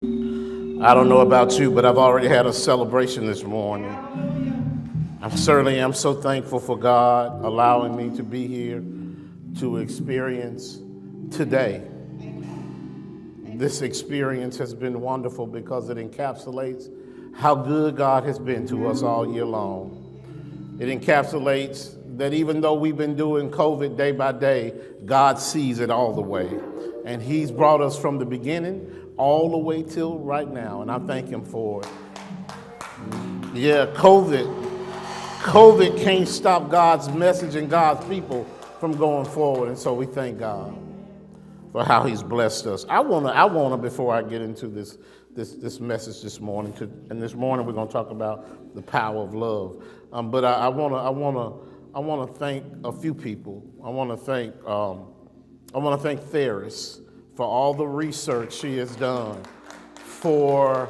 I don't know about you, but I've already had a celebration this morning. I certainly am so thankful for God allowing me to be here to experience today. This experience has been wonderful because it encapsulates how good God has been to us all year long. It encapsulates that even though we've been doing COVID day by day, God sees it all the way. And He's brought us from the beginning all the way till right now, and I thank Him for it. Yeah, COVID. COVID can't stop God's message and God's people from going forward, and so we thank God for how He's blessed us. I wanna, I wanna, before I get into this, this, this message this morning, and this morning we're gonna talk about the power of love. Um, but I, I wanna, I wanna, I wanna thank a few people. I wanna thank, um, I wanna thank Theris for all the research she has done, for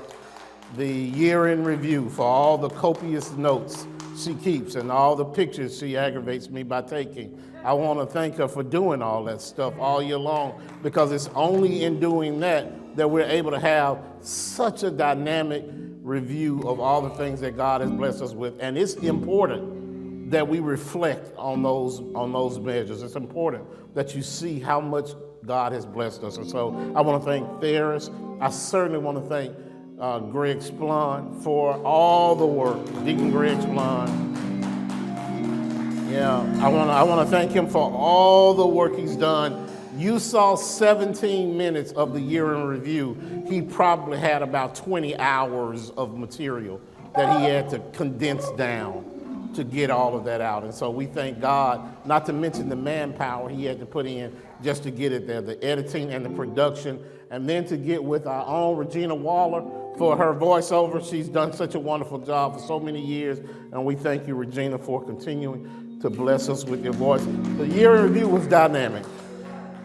the year in review, for all the copious notes she keeps and all the pictures she aggravates me by taking. I want to thank her for doing all that stuff all year long because it's only in doing that that we're able to have such a dynamic review of all the things that God has blessed us with. And it's important that we reflect on those on those measures. It's important that you see how much God has blessed us. And so I want to thank Theris. I certainly want to thank uh, Greg Splund for all the work, Deacon Greg Splund. Yeah, I want to I want to thank him for all the work he's done. You saw 17 minutes of the year in review. He probably had about 20 hours of material that he had to condense down to get all of that out. And so we thank God, not to mention the manpower he had to put in just to get it there, the editing and the production, and then to get with our own Regina Waller for her voiceover. She's done such a wonderful job for so many years, and we thank you, Regina, for continuing to bless us with your voice. The year in review was dynamic.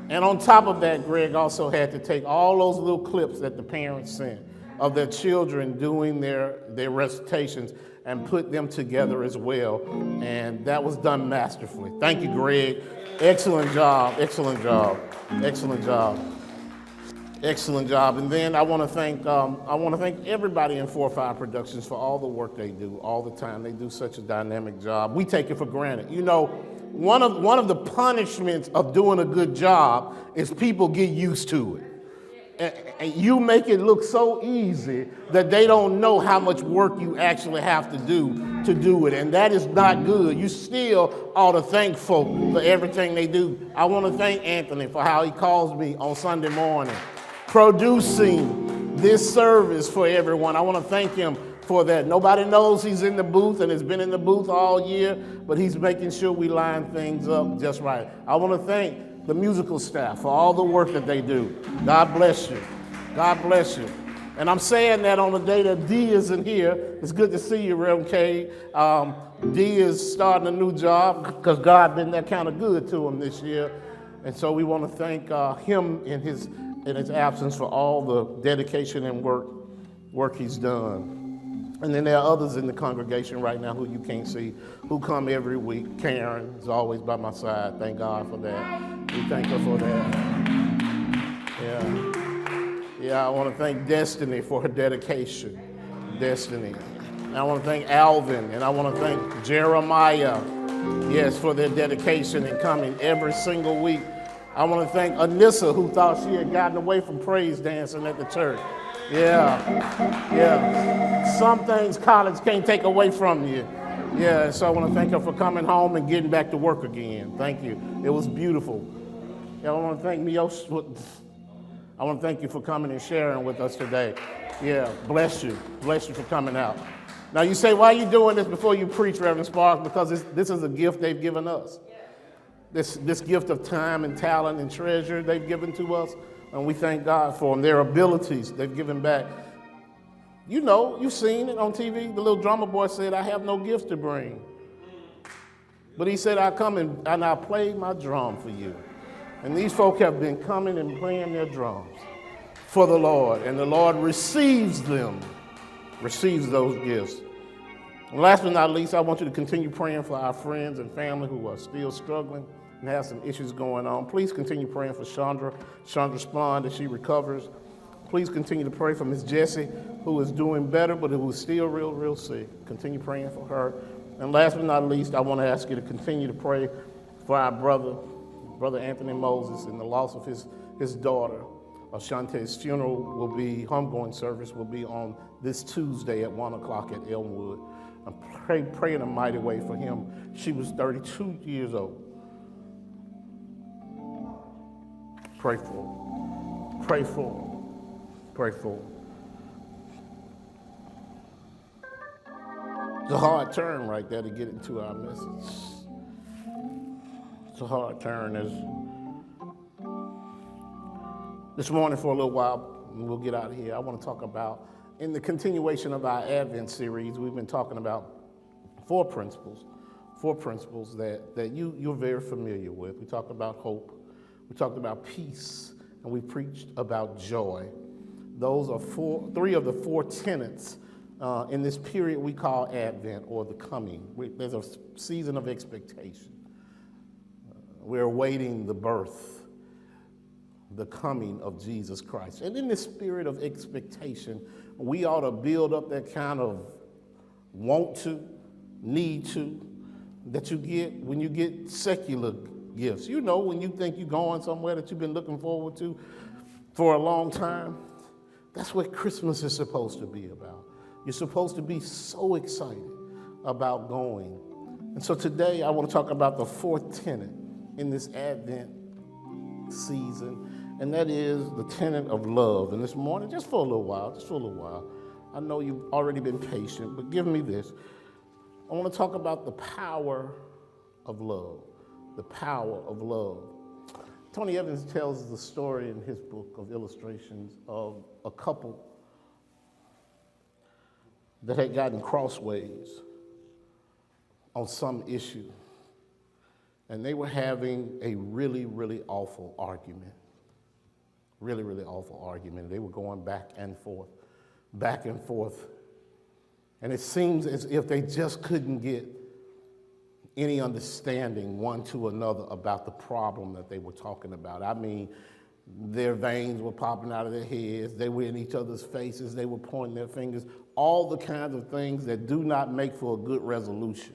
And on top of that, Greg also had to take all those little clips that the parents sent of their children doing their, their recitations and put them together as well. And that was done masterfully. Thank you, Greg. Excellent job, excellent job, excellent job. Excellent job. And then I want to thank um, I want to thank everybody in Four Five Productions for all the work they do all the time. They do such a dynamic job. We take it for granted. You know, one of one of the punishments of doing a good job is people get used to it and you make it look so easy that they don't know how much work you actually have to do to do it. And that is not good. You still ought to thank folk for everything they do. I want to thank Anthony for how he calls me on Sunday morning, producing this service for everyone. I want to thank him for that. Nobody knows he's in the booth and has been in the booth all year, but he's making sure we line things up just right. I want to thank the musical staff for all the work that they do. God bless you. God bless you. And I'm saying that on the day that D isn't here. It's good to see you, Reverend K. Um, D is starting a new job because God been that kind of good to him this year. And so we want to thank uh, him in his, in his absence for all the dedication and work, work he's done. And then there are others in the congregation right now who you can't see, who come every week. Karen is always by my side. Thank God for that. We thank her for that. Yeah. Yeah, I want to thank Destiny for her dedication. Destiny. And I want to thank Alvin and I want to thank Jeremiah, yes, for their dedication and coming every single week. I want to thank Anissa, who thought she had gotten away from praise dancing at the church. Yeah, yeah. Some things college can't take away from you. Yeah, so I want to thank her for coming home and getting back to work again. Thank you. It was beautiful. Yeah, I want to thank Mios. I want to thank you for coming and sharing with us today. Yeah, bless you. Bless you for coming out. Now you say, why are you doing this before you preach, Reverend Sparks? Because this, this is a gift they've given us. This, this gift of time and talent and treasure they've given to us. And we thank God for them, their abilities they've given back. You know, you've seen it on TV. The little drummer boy said, I have no gifts to bring. But he said, I'll come and, and I'll play my drum for you. And these folk have been coming and playing their drums for the Lord. And the Lord receives them, receives those gifts. And last but not least, I want you to continue praying for our friends and family who are still struggling and has some issues going on. Please continue praying for Chandra, Chandra Splund, that she recovers Please continue to pray for Miss Jessie, who is doing better, but who is still real, real sick. Continue praying for her. And last but not least, I want to ask you to continue to pray for our brother, Brother Anthony Moses, and the loss of his, his daughter. Ashante's funeral will be, homegoing service will be on this Tuesday at 1 o'clock at Elmwood. I'm pray, praying a mighty way for him. She was 32 years old. Pray for. Pray for. Pray for. It's a hard turn right there to get into our message. It's a hard turn as this morning for a little while, we'll get out of here. I want to talk about, in the continuation of our Advent series, we've been talking about four principles, four principles that, that you, you're very familiar with. We talk about hope, we talked about peace, and we preached about joy. Those are four, three of the four tenets uh, in this period we call Advent or the coming. We, there's a season of expectation. Uh, we're awaiting the birth, the coming of Jesus Christ. And in this spirit of expectation, we ought to build up that kind of want to, need to, that you get when you get secular gifts. You know, when you think you're going somewhere that you've been looking forward to for a long time, that's what Christmas is supposed to be about. You're supposed to be so excited about going. And so today I want to talk about the fourth tenet in this Advent season, and that is the tenet of love. And this morning, just for a little while, just for a little while, I know you've already been patient, but give me this. I want to talk about the power of love. The power of love. Tony Evans tells the story in his book of illustrations of a couple that had gotten crossways on some issue. And they were having a really, really awful argument. Really, really awful argument. They were going back and forth, back and forth. And it seems as if they just couldn't get any understanding one to another about the problem that they were talking about. I mean, their veins were popping out of their heads. They were in each other's faces. They were pointing their fingers. All the kinds of things that do not make for a good resolution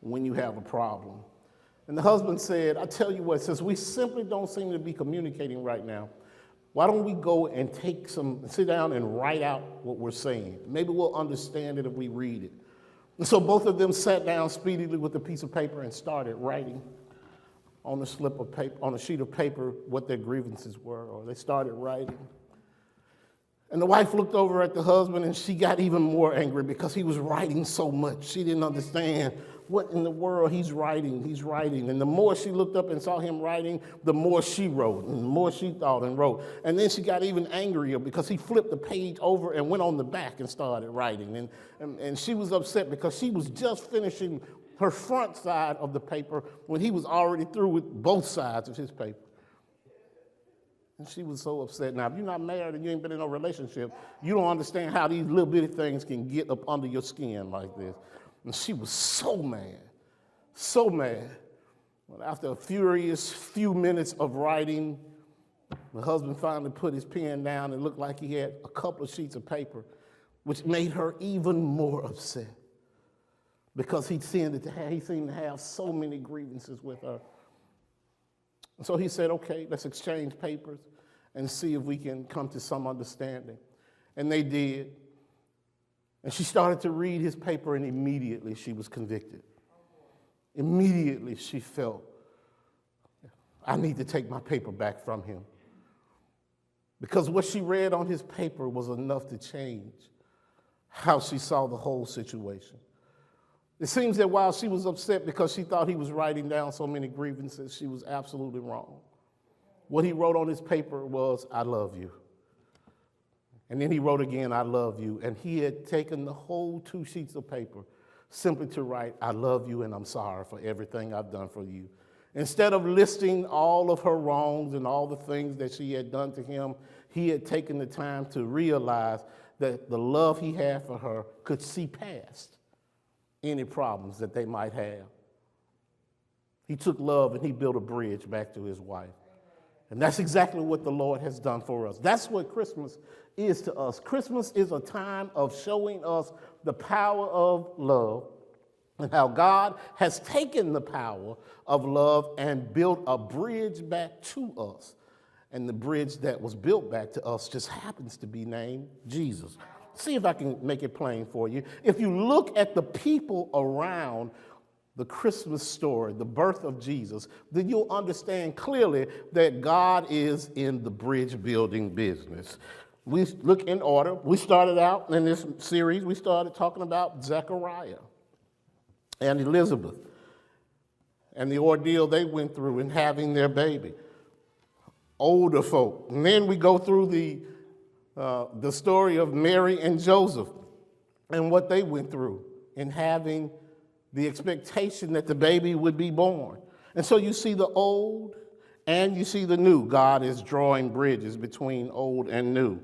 when you have a problem. And the husband said, I tell you what, since we simply don't seem to be communicating right now, why don't we go and take some, sit down and write out what we're saying? Maybe we'll understand it if we read it. And so both of them sat down speedily with a piece of paper and started writing on a slip of paper, on a sheet of paper, what their grievances were, or they started writing. And the wife looked over at the husband and she got even more angry because he was writing so much. She didn't understand what in the world he's writing. He's writing. And the more she looked up and saw him writing, the more she wrote and the more she thought and wrote. And then she got even angrier because he flipped the page over and went on the back and started writing. And, and, and she was upset because she was just finishing her front side of the paper when he was already through with both sides of his paper. And she was so upset. Now, if you're not married and you ain't been in a relationship, you don't understand how these little bitty things can get up under your skin like this. And she was so mad, so mad. Well, after a furious few minutes of writing, the husband finally put his pen down and looked like he had a couple of sheets of paper, which made her even more upset because he seemed to have, he seemed to have so many grievances with her. And so he said, okay, let's exchange papers and see if we can come to some understanding. And they did. And she started to read his paper, and immediately she was convicted. Immediately she felt, I need to take my paper back from him. Because what she read on his paper was enough to change how she saw the whole situation. It seems that while she was upset because she thought he was writing down so many grievances, she was absolutely wrong. What he wrote on his paper was, I love you. And then he wrote again, I love you. And he had taken the whole two sheets of paper simply to write, I love you and I'm sorry for everything I've done for you. Instead of listing all of her wrongs and all the things that she had done to him, he had taken the time to realize that the love he had for her could see past any problems that they might have. He took love and he built a bridge back to his wife. And that's exactly what the Lord has done for us. That's what Christmas is to us. Christmas is a time of showing us the power of love and how God has taken the power of love and built a bridge back to us. And the bridge that was built back to us just happens to be named Jesus. See if I can make it plain for you. If you look at the people around the Christmas story, the birth of Jesus, then you'll understand clearly that God is in the bridge building business. We look in order. We started out in this series, we started talking about Zechariah and Elizabeth and the ordeal they went through in having their baby. Older folk. And then we go through the, uh, the story of Mary and Joseph and what they went through in having the expectation that the baby would be born. And so you see the old and you see the new. God is drawing bridges between old and new.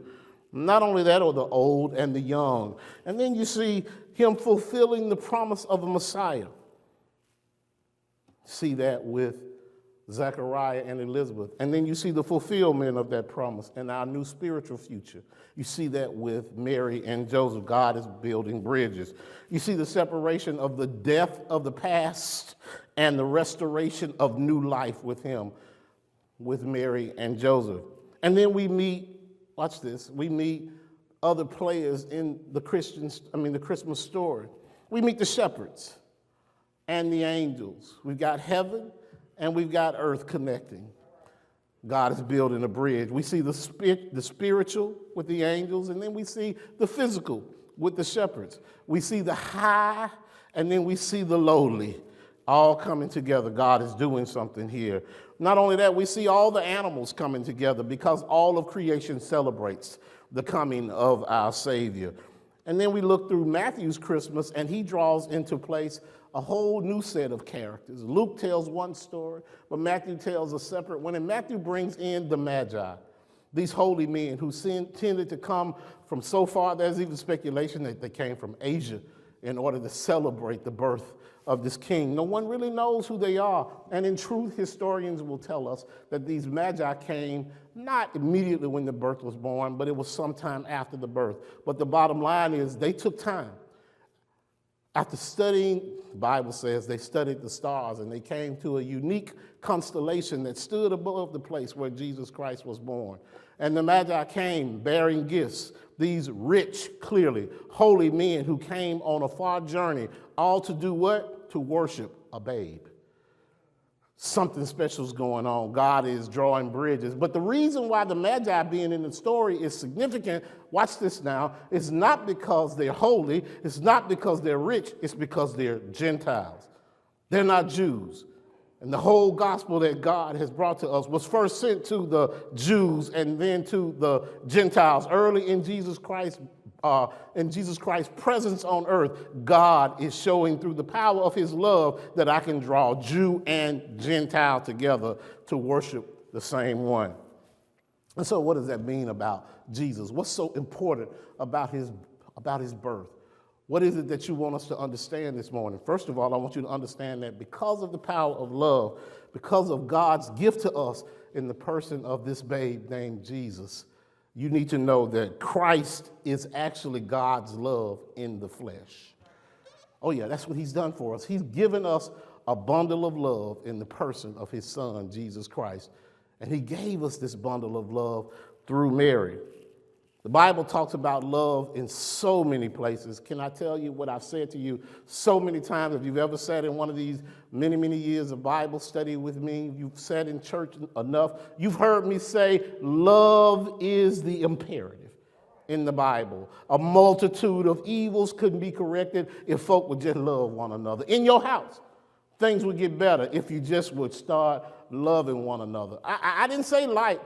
Not only that, or the old and the young. And then you see him fulfilling the promise of the Messiah. See that with Zechariah and Elizabeth. And then you see the fulfillment of that promise in our new spiritual future. You see that with Mary and Joseph. God is building bridges. You see the separation of the death of the past and the restoration of new life with Him, with Mary and Joseph. And then we meet, watch this, we meet other players in the Christian, I mean, the Christmas story. We meet the shepherds and the angels. We've got heaven and we've got earth connecting. God is building a bridge. We see the, spirit, the spiritual with the angels, and then we see the physical with the shepherds. We see the high, and then we see the lowly all coming together. God is doing something here. Not only that, we see all the animals coming together because all of creation celebrates the coming of our Savior. And then we look through Matthew's Christmas, and he draws into place a whole new set of characters. Luke tells one story, but Matthew tells a separate one. And Matthew brings in the Magi, these holy men who tended to come from so far, there's even speculation that they came from Asia in order to celebrate the birth of this king. No one really knows who they are. And in truth, historians will tell us that these magi came not immediately when the birth was born, but it was sometime after the birth. But the bottom line is they took time. After studying, the Bible says they studied the stars and they came to a unique constellation that stood above the place where Jesus Christ was born. And the Magi came bearing gifts, these rich, clearly, holy men who came on a far journey, all to do what? To worship a babe something special is going on. God is drawing bridges. But the reason why the Magi being in the story is significant, watch this now, it's not because they're holy, it's not because they're rich, it's because they're Gentiles. They're not Jews. And the whole gospel that God has brought to us was first sent to the Jews and then to the Gentiles. Early in Jesus Christ's uh, in Jesus Christ's presence on earth, God is showing through the power of his love that I can draw Jew and Gentile together to worship the same one. And so, what does that mean about Jesus? What's so important about his, about his birth? What is it that you want us to understand this morning? First of all, I want you to understand that because of the power of love, because of God's gift to us in the person of this babe named Jesus, you need to know that Christ is actually God's love in the flesh. Oh, yeah, that's what he's done for us. He's given us a bundle of love in the person of his son, Jesus Christ. And he gave us this bundle of love through Mary. The Bible talks about love in so many places. Can I tell you what I've said to you so many times? If you've ever sat in one of these many, many years of Bible study with me, you've sat in church enough, you've heard me say, love is the imperative in the Bible. A multitude of evils couldn't be corrected if folk would just love one another. In your house, things would get better if you just would start loving one another. I, I didn't say like,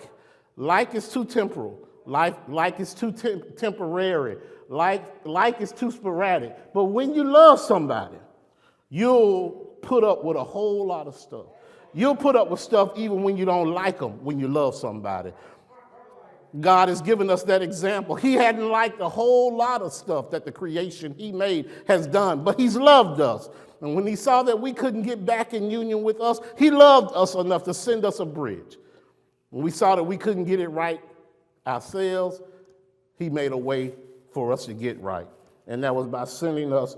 like is too temporal. Life, like is too temporary. Like, like is too sporadic. But when you love somebody, you'll put up with a whole lot of stuff. You'll put up with stuff even when you don't like them, when you love somebody. God has given us that example. He hadn't liked a whole lot of stuff that the creation He made has done, but He's loved us. And when He saw that we couldn't get back in union with us, He loved us enough to send us a bridge. When we saw that we couldn't get it right ourselves, he made a way for us to get right. And that was by sending us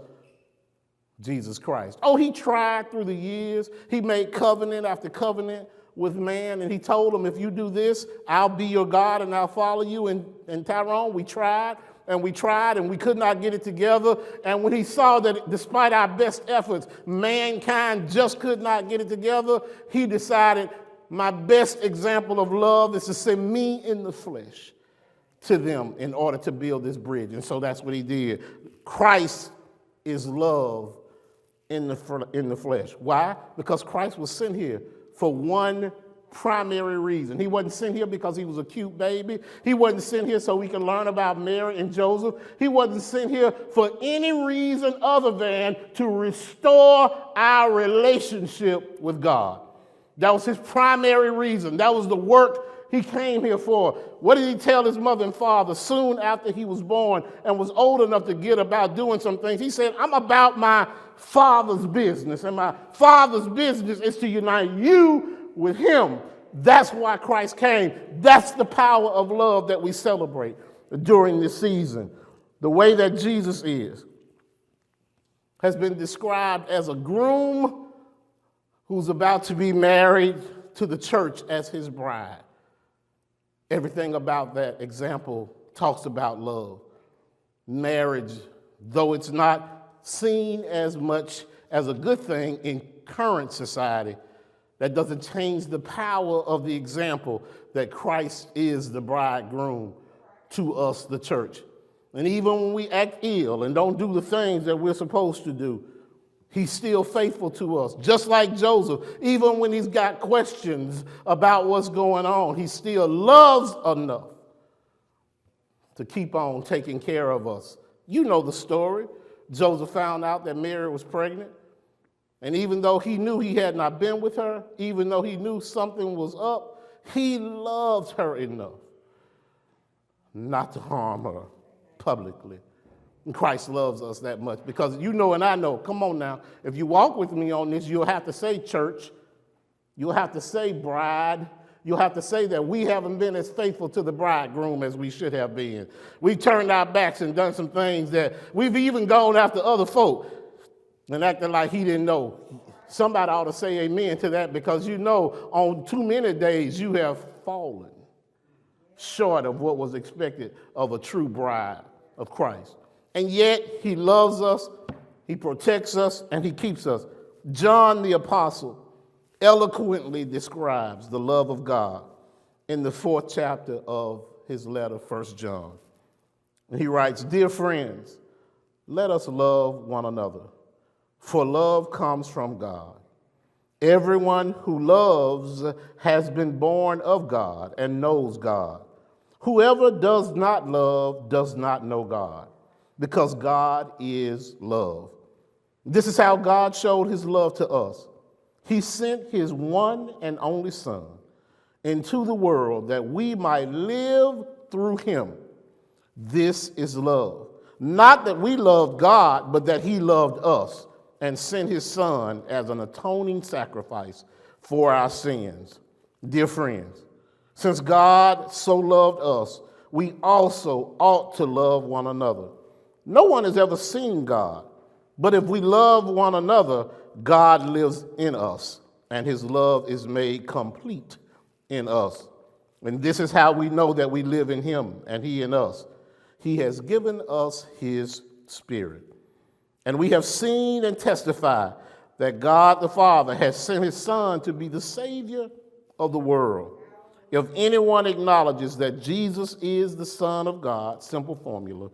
Jesus Christ. Oh, he tried through the years. He made covenant after covenant with man, and he told them, if you do this, I'll be your God and I'll follow you. And, and Tyrone, we tried and we tried and we could not get it together. And when he saw that despite our best efforts, mankind just could not get it together, he decided, my best example of love is to send me in the flesh to them in order to build this bridge. And so that's what he did. Christ is love in the, in the flesh. Why? Because Christ was sent here for one primary reason. He wasn't sent here because he was a cute baby. He wasn't sent here so we can learn about Mary and Joseph. He wasn't sent here for any reason other than to restore our relationship with God. That was his primary reason. That was the work he came here for. What did he tell his mother and father soon after he was born and was old enough to get about doing some things? He said, I'm about my father's business, and my father's business is to unite you with him. That's why Christ came. That's the power of love that we celebrate during this season. The way that Jesus is has been described as a groom who's about to be married to the church as his bride. Everything about that example talks about love. Marriage, though it's not seen as much as a good thing in current society, that doesn't change the power of the example that Christ is the bridegroom to us, the church. And even when we act ill and don't do the things that we're supposed to do, He's still faithful to us. Just like Joseph, even when he's got questions about what's going on, he still loves enough to keep on taking care of us. You know the story. Joseph found out that Mary was pregnant. And even though he knew he had not been with her, even though he knew something was up, he loved her enough not to harm her publicly. Christ loves us that much because you know and I know. Come on now. If you walk with me on this, you'll have to say church. You'll have to say bride. You'll have to say that we haven't been as faithful to the bridegroom as we should have been. We've turned our backs and done some things that we've even gone after other folk and acting like he didn't know. Somebody ought to say amen to that because you know on too many days you have fallen short of what was expected of a true bride of Christ and yet he loves us, he protects us, and he keeps us. John the Apostle eloquently describes the love of God in the fourth chapter of his letter, First John. And he writes, Dear friends, let us love one another, for love comes from God. Everyone who loves has been born of God and knows God. Whoever does not love does not know God because God is love. This is how God showed his love to us. He sent his one and only Son into the world that we might live through him. This is love. Not that we loved God, but that he loved us and sent his Son as an atoning sacrifice for our sins. Dear friends, since God so loved us, we also ought to love one another. No one has ever seen God, but if we love one another, God lives in us, and his love is made complete in us. And this is how we know that we live in him and he in us. He has given us his spirit. And we have seen and testified that God the Father has sent his Son to be the Savior of the world. If anyone acknowledges that Jesus is the Son of God, simple formula,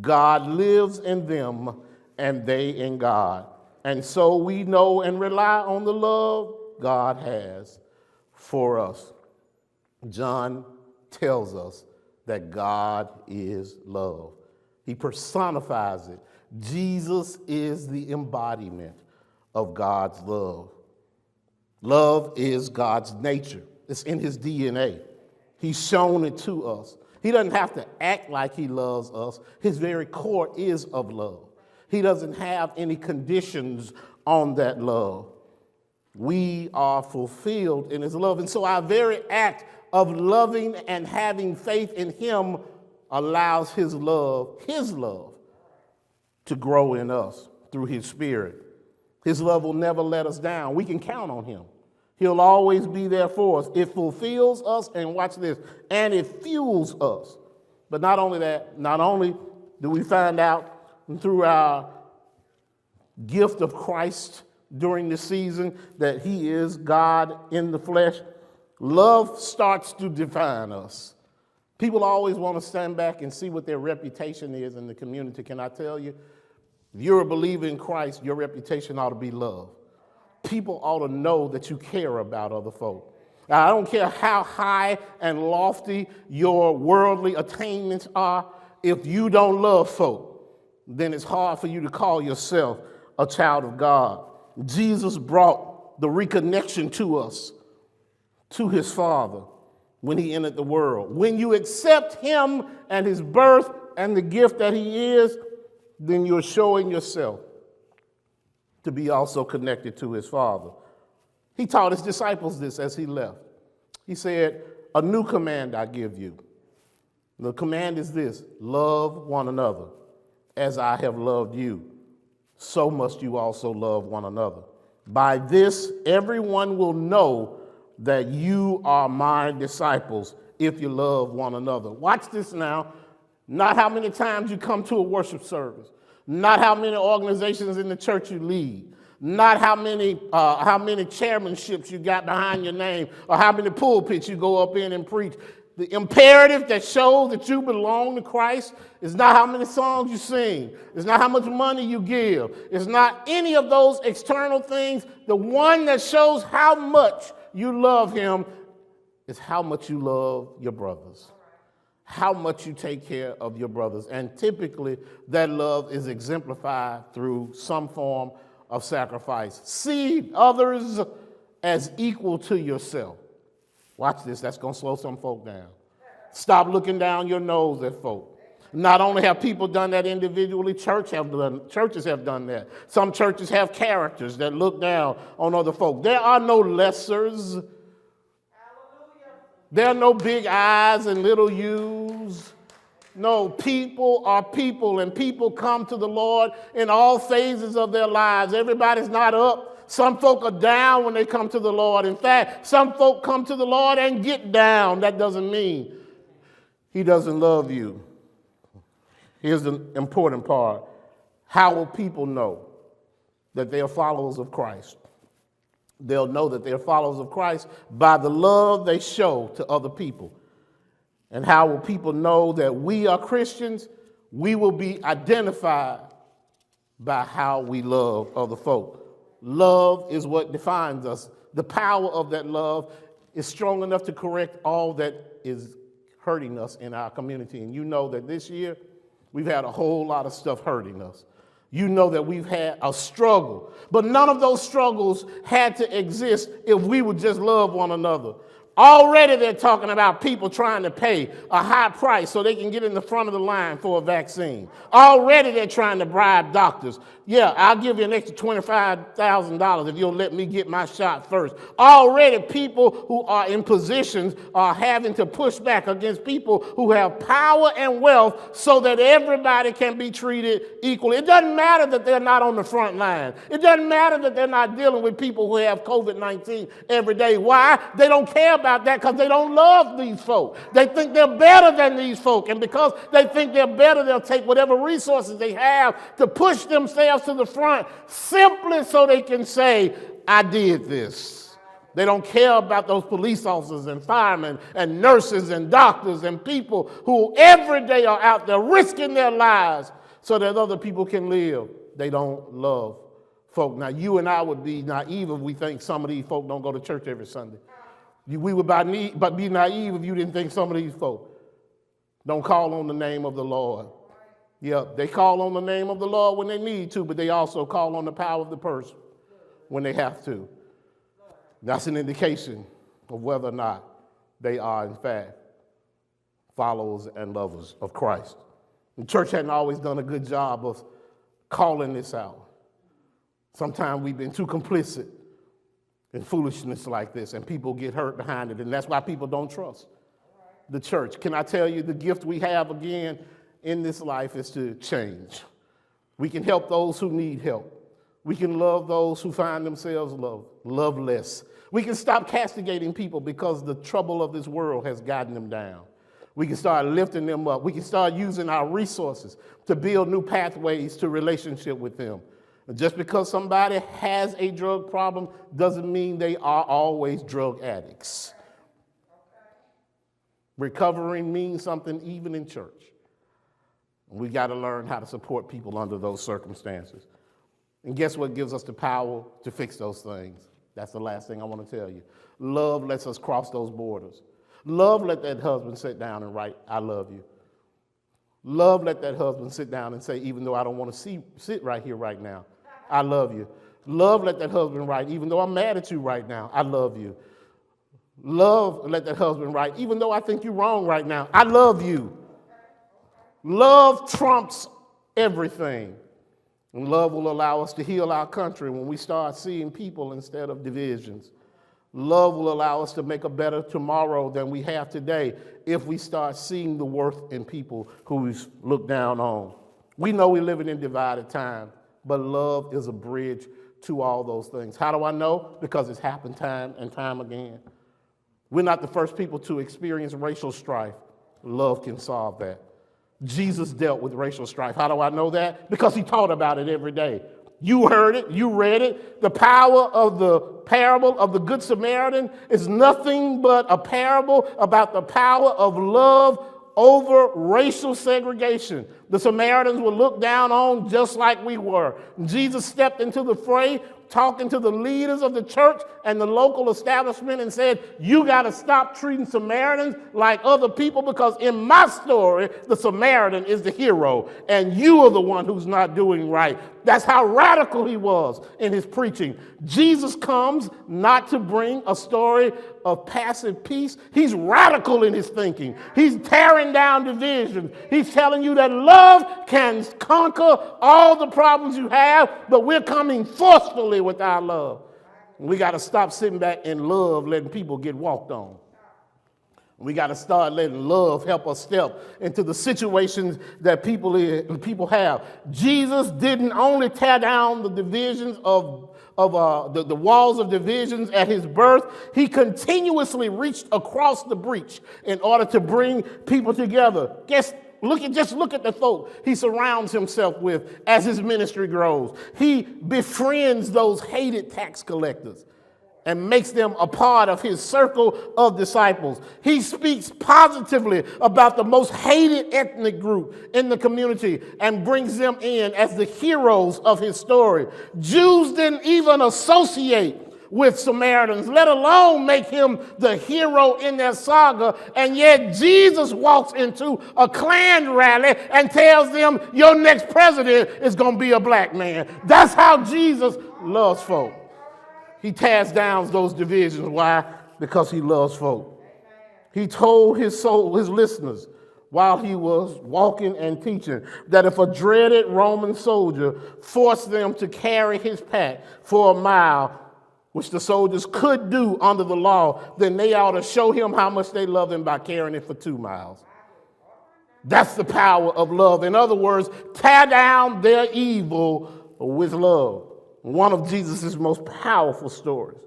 God lives in them and they in God. And so we know and rely on the love God has for us. John tells us that God is love, he personifies it. Jesus is the embodiment of God's love. Love is God's nature, it's in his DNA. He's shown it to us. He doesn't have to act like he loves us. His very core is of love. He doesn't have any conditions on that love. We are fulfilled in his love. And so our very act of loving and having faith in Him allows His love, His love, to grow in us through His Spirit. His love will never let us down. We can count on Him. He'll always be there for us. It fulfills us, and watch this, and it fuels us. But not only that, not only do we find out through our gift of Christ during the season that He is God in the flesh, love starts to define us. People always want to stand back and see what their reputation is in the community. Can I tell you? If you're a believer in Christ, your reputation ought to be love. People ought to know that you care about other folk. Now, I don't care how high and lofty your worldly attainments are, if you don't love folk, then it's hard for you to call yourself a child of God. Jesus brought the reconnection to us, to his Father, when he entered the world. When you accept him and his birth and the gift that he is, then you're showing yourself to be also connected to his Father. He taught his disciples this as he left. He said, A new command I give you. The command is this love one another as I have loved you so must you also love one another. By this, everyone will know that you are my disciples if you love one another. Watch this now. Not how many times you come to a worship service, not how many organizations in the church you lead, not how many, uh, how many chairmanships you got behind your name, or how many pulpits you go up in and preach. The imperative that shows that you belong to Christ is not how many songs you sing, it's not how much money you give, it's not any of those external things. The one that shows how much you love Him is how much you love your brothers, how much you take care of your brothers. And typically, that love is exemplified through some form of sacrifice. See others as equal to yourself. Watch this, that's to slow some folk down. Stop looking down your nose at folk. Not only have people done that individually, church have done, churches have done that. Some churches have characters that look down on other folk. There are no lessers. There are no big eyes and little U's. No, people are people, and people come to the Lord in all phases of their lives. Everybody's not up some folk are down when they come to the Lord. In fact, some folk come to the Lord and get down. That doesn't mean He doesn't love you. Here's the important part How will people know that they are followers of Christ? They'll know that they're followers of Christ by the love they show to other people. And how will people know that we are Christians? We will be identified by how we love other folk. Love is what defines us. The power of that love is strong enough to correct all that is hurting us in our community. And you know that this year we've had a whole lot of stuff hurting us. You know that we've had a struggle, but none of those struggles had to exist if we would just love one another. Already they're talking about people trying to pay a high price so they can get in the front of the line for a vaccine. Already they're trying to bribe doctors. Yeah, I'll give you an extra $25,000 if you'll let me get my shot first. Already people who are in positions are having to push back against people who have power and wealth so that everybody can be treated equally. It doesn't matter that they're not on the front line. It doesn't matter that they're not dealing with people who have COVID-19 every day. Why? They don't care about that because they don't love these folk. They think they're better than these folk. And because they think they're better, they'll take whatever resources they have to push themselves to the front simply so they can say, I did this. They don't care about those police officers and firemen and nurses and doctors and people who every day are out there risking their lives so that other people can live. They don't love folk. Now, you and I would be naive if we think some of these folk don't go to church every Sunday. We would by need, but be naive if you didn't think some of these folk don't call on the name of the Lord. Yeah, they call on the name of the Lord when they need to, but they also call on the power of the person when they have to. That's an indication of whether or not they are, in fact, followers and lovers of Christ. The church hadn't always done a good job of calling this out. Sometimes we've been too complicit in foolishness like this, and people get hurt behind it, and that's why people don't trust the church. Can I tell you the gift we have again in this life is to change? We can help those who need help. We can love those who find themselves love, loveless. We can stop castigating people because the trouble of this world has gotten them down. We can start lifting them up. We can start using our resources to build new pathways to relationship with them. Just because somebody has a drug problem doesn't mean they are always drug addicts. Recovering means something even in church. We got to learn how to support people under those circumstances. And guess what gives us the power to fix those things? That's the last thing I want to tell you. Love lets us cross those borders. Love let that husband sit down and write, I love you. Love let that husband sit down and say, even though I don't want to see, sit right here right now, I love you. Love let that husband write, even though I'm mad at you right now, I love you. Love let that husband write, even though I think you're wrong right now, I love you. Love trumps everything. And love will allow us to heal our country when we start seeing people instead of divisions. Love will allow us to make a better tomorrow than we have today if we start seeing the worth in people who we look down on. We know we're living in divided times, but love is a bridge to all those things. How do I know? Because it's happened time and time again. We're not the first people to experience racial strife. Love can solve that. Jesus dealt with racial strife. How do I know that? Because he taught about it every day. You heard it, you read it. The power of the parable of the Good Samaritan is nothing but a parable about the power of love over racial segregation. The Samaritans were looked down on just like we were. Jesus stepped into the fray talking to the leaders of the church and the local establishment and said, You got to stop treating Samaritans like other people because in my story, the Samaritan is the hero and you are the one who's not doing right. That's how radical he was in his preaching. Jesus comes not to bring a story of passive peace. He's radical in his thinking. He's tearing down divisions. He's telling you that love can conquer all the problems you have, but we're coming forcefully with our love. We got to stop sitting back in love, letting people get walked on. We got to start letting love help us step into the situations that people, people have. Jesus didn't only tear down the divisions of, of uh, the, the walls of divisions at his birth, he continuously reached across the breach in order to bring people together. Guess Look at just look at the folk he surrounds himself with as his ministry grows. He befriends those hated tax collectors and makes them a part of his circle of disciples. He speaks positively about the most hated ethnic group in the community and brings them in as the heroes of his story. Jews didn't even associate with Samaritans, let alone make him the hero in their saga. And yet Jesus walks into a Klan rally and tells them, Your next president is going to be a black man. That's how Jesus loves folk. He tears down those divisions. Why? Because he loves folk. He told his soul, his listeners, while he was walking and teaching, that if a dreaded Roman soldier forced them to carry his pack for a mile, which the soldiers could do under the law, then they ought to show him how much they love him by carrying it for two miles. That's the power of love. In other words, tear down their evil with love. One of Jesus' most powerful stories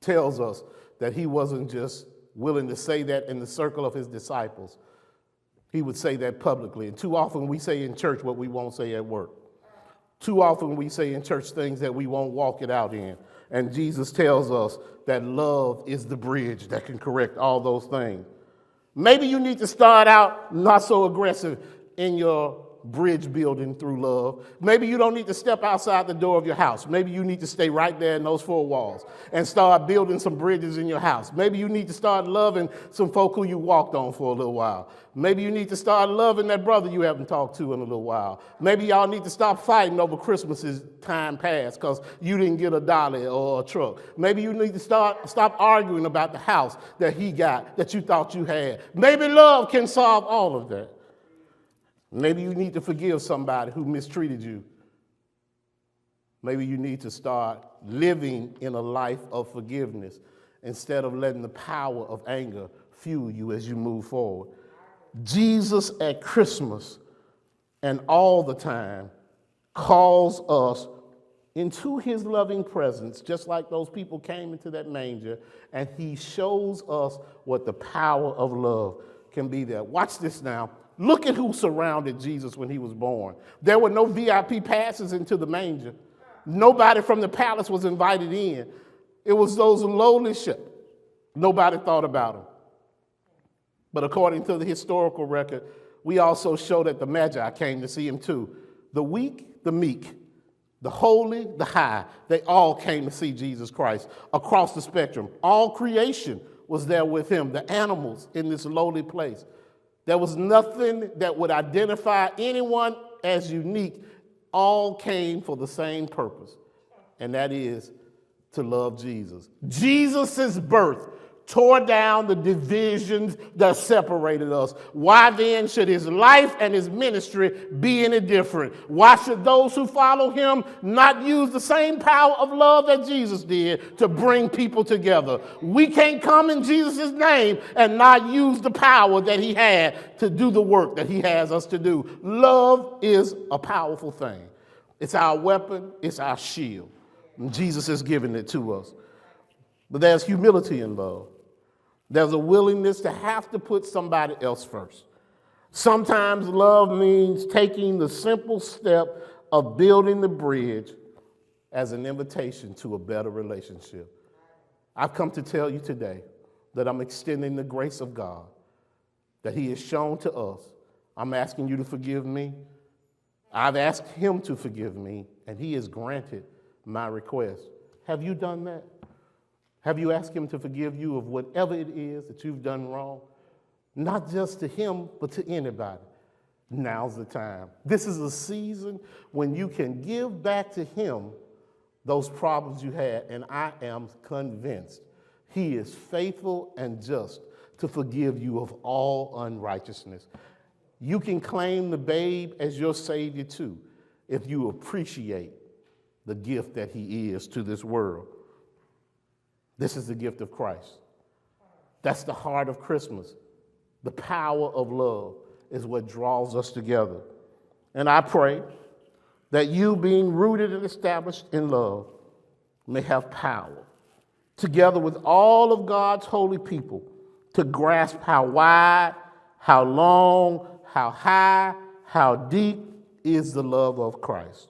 tells us that he wasn't just willing to say that in the circle of his disciples, he would say that publicly. And too often we say in church what we won't say at work. Too often we say in church things that we won't walk it out in. And Jesus tells us that love is the bridge that can correct all those things. Maybe you need to start out not so aggressive in your bridge building through love. Maybe you don't need to step outside the door of your house. Maybe you need to stay right there in those four walls and start building some bridges in your house. Maybe you need to start loving some folk who you walked on for a little while. Maybe you need to start loving that brother you haven't talked to in a little while. Maybe y'all need to stop fighting over Christmas's time past because you didn't get a dolly or a truck. Maybe you need to start stop arguing about the house that he got that you thought you had. Maybe love can solve all of that. Maybe you need to forgive somebody who mistreated you. Maybe you need to start living in a life of forgiveness instead of letting the power of anger fuel you as you move forward. Jesus at Christmas and all the time calls us into his loving presence, just like those people came into that manger, and he shows us what the power of love can be there. Watch this now. Look at who surrounded Jesus when he was born. There were no VIP passes into the manger. Nobody from the palace was invited in. It was those lowly shepherds. Nobody thought about them. But according to the historical record, we also show that the Magi came to see him too. The weak, the meek, the holy, the high, they all came to see Jesus Christ across the spectrum. All creation was there with him, the animals in this lowly place. There was nothing that would identify anyone as unique. All came for the same purpose, and that is to love Jesus. Jesus' birth tore down the divisions that separated us. Why then should his life and his ministry be any different? Why should those who follow him not use the same power of love that Jesus did to bring people together? We can't come in Jesus' name and not use the power that he had to do the work that he has us to do. Love is a powerful thing. It's our weapon, it's our shield. And Jesus has given it to us. But there's humility in love. There's a willingness to have to put somebody else first. Sometimes love means taking the simple step of building the bridge as an invitation to a better relationship. I've come to tell you today that I'm extending the grace of God that He has shown to us. I'm asking you to forgive me. I've asked Him to forgive me, and He has granted my request. Have you done that? Have you asked Him to forgive you of whatever it is that you've done wrong? Not just to Him, but to anybody. Now's the time. This is a season when you can give back to Him those problems you had, and I am convinced He is faithful and just to forgive you of all unrighteousness. You can claim the babe as your Savior too if you appreciate the gift that He is to this world. This is the gift of Christ. That's the heart of Christmas. The power of love is what draws us together. And I pray that you, being rooted and established in love, may have power, together with all of God's holy people, to grasp how wide, how long, how high, how deep is the love of Christ.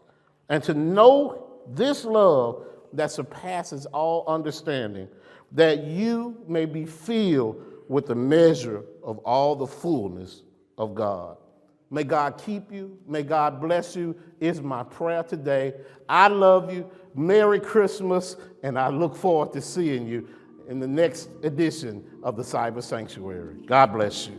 And to know this love that surpasses all understanding, that you may be filled with the measure of all the fullness of God. May God keep you. May God bless you, is my prayer today. I love you. Merry Christmas, and I look forward to seeing you in the next edition of the Cyber Sanctuary. God bless you.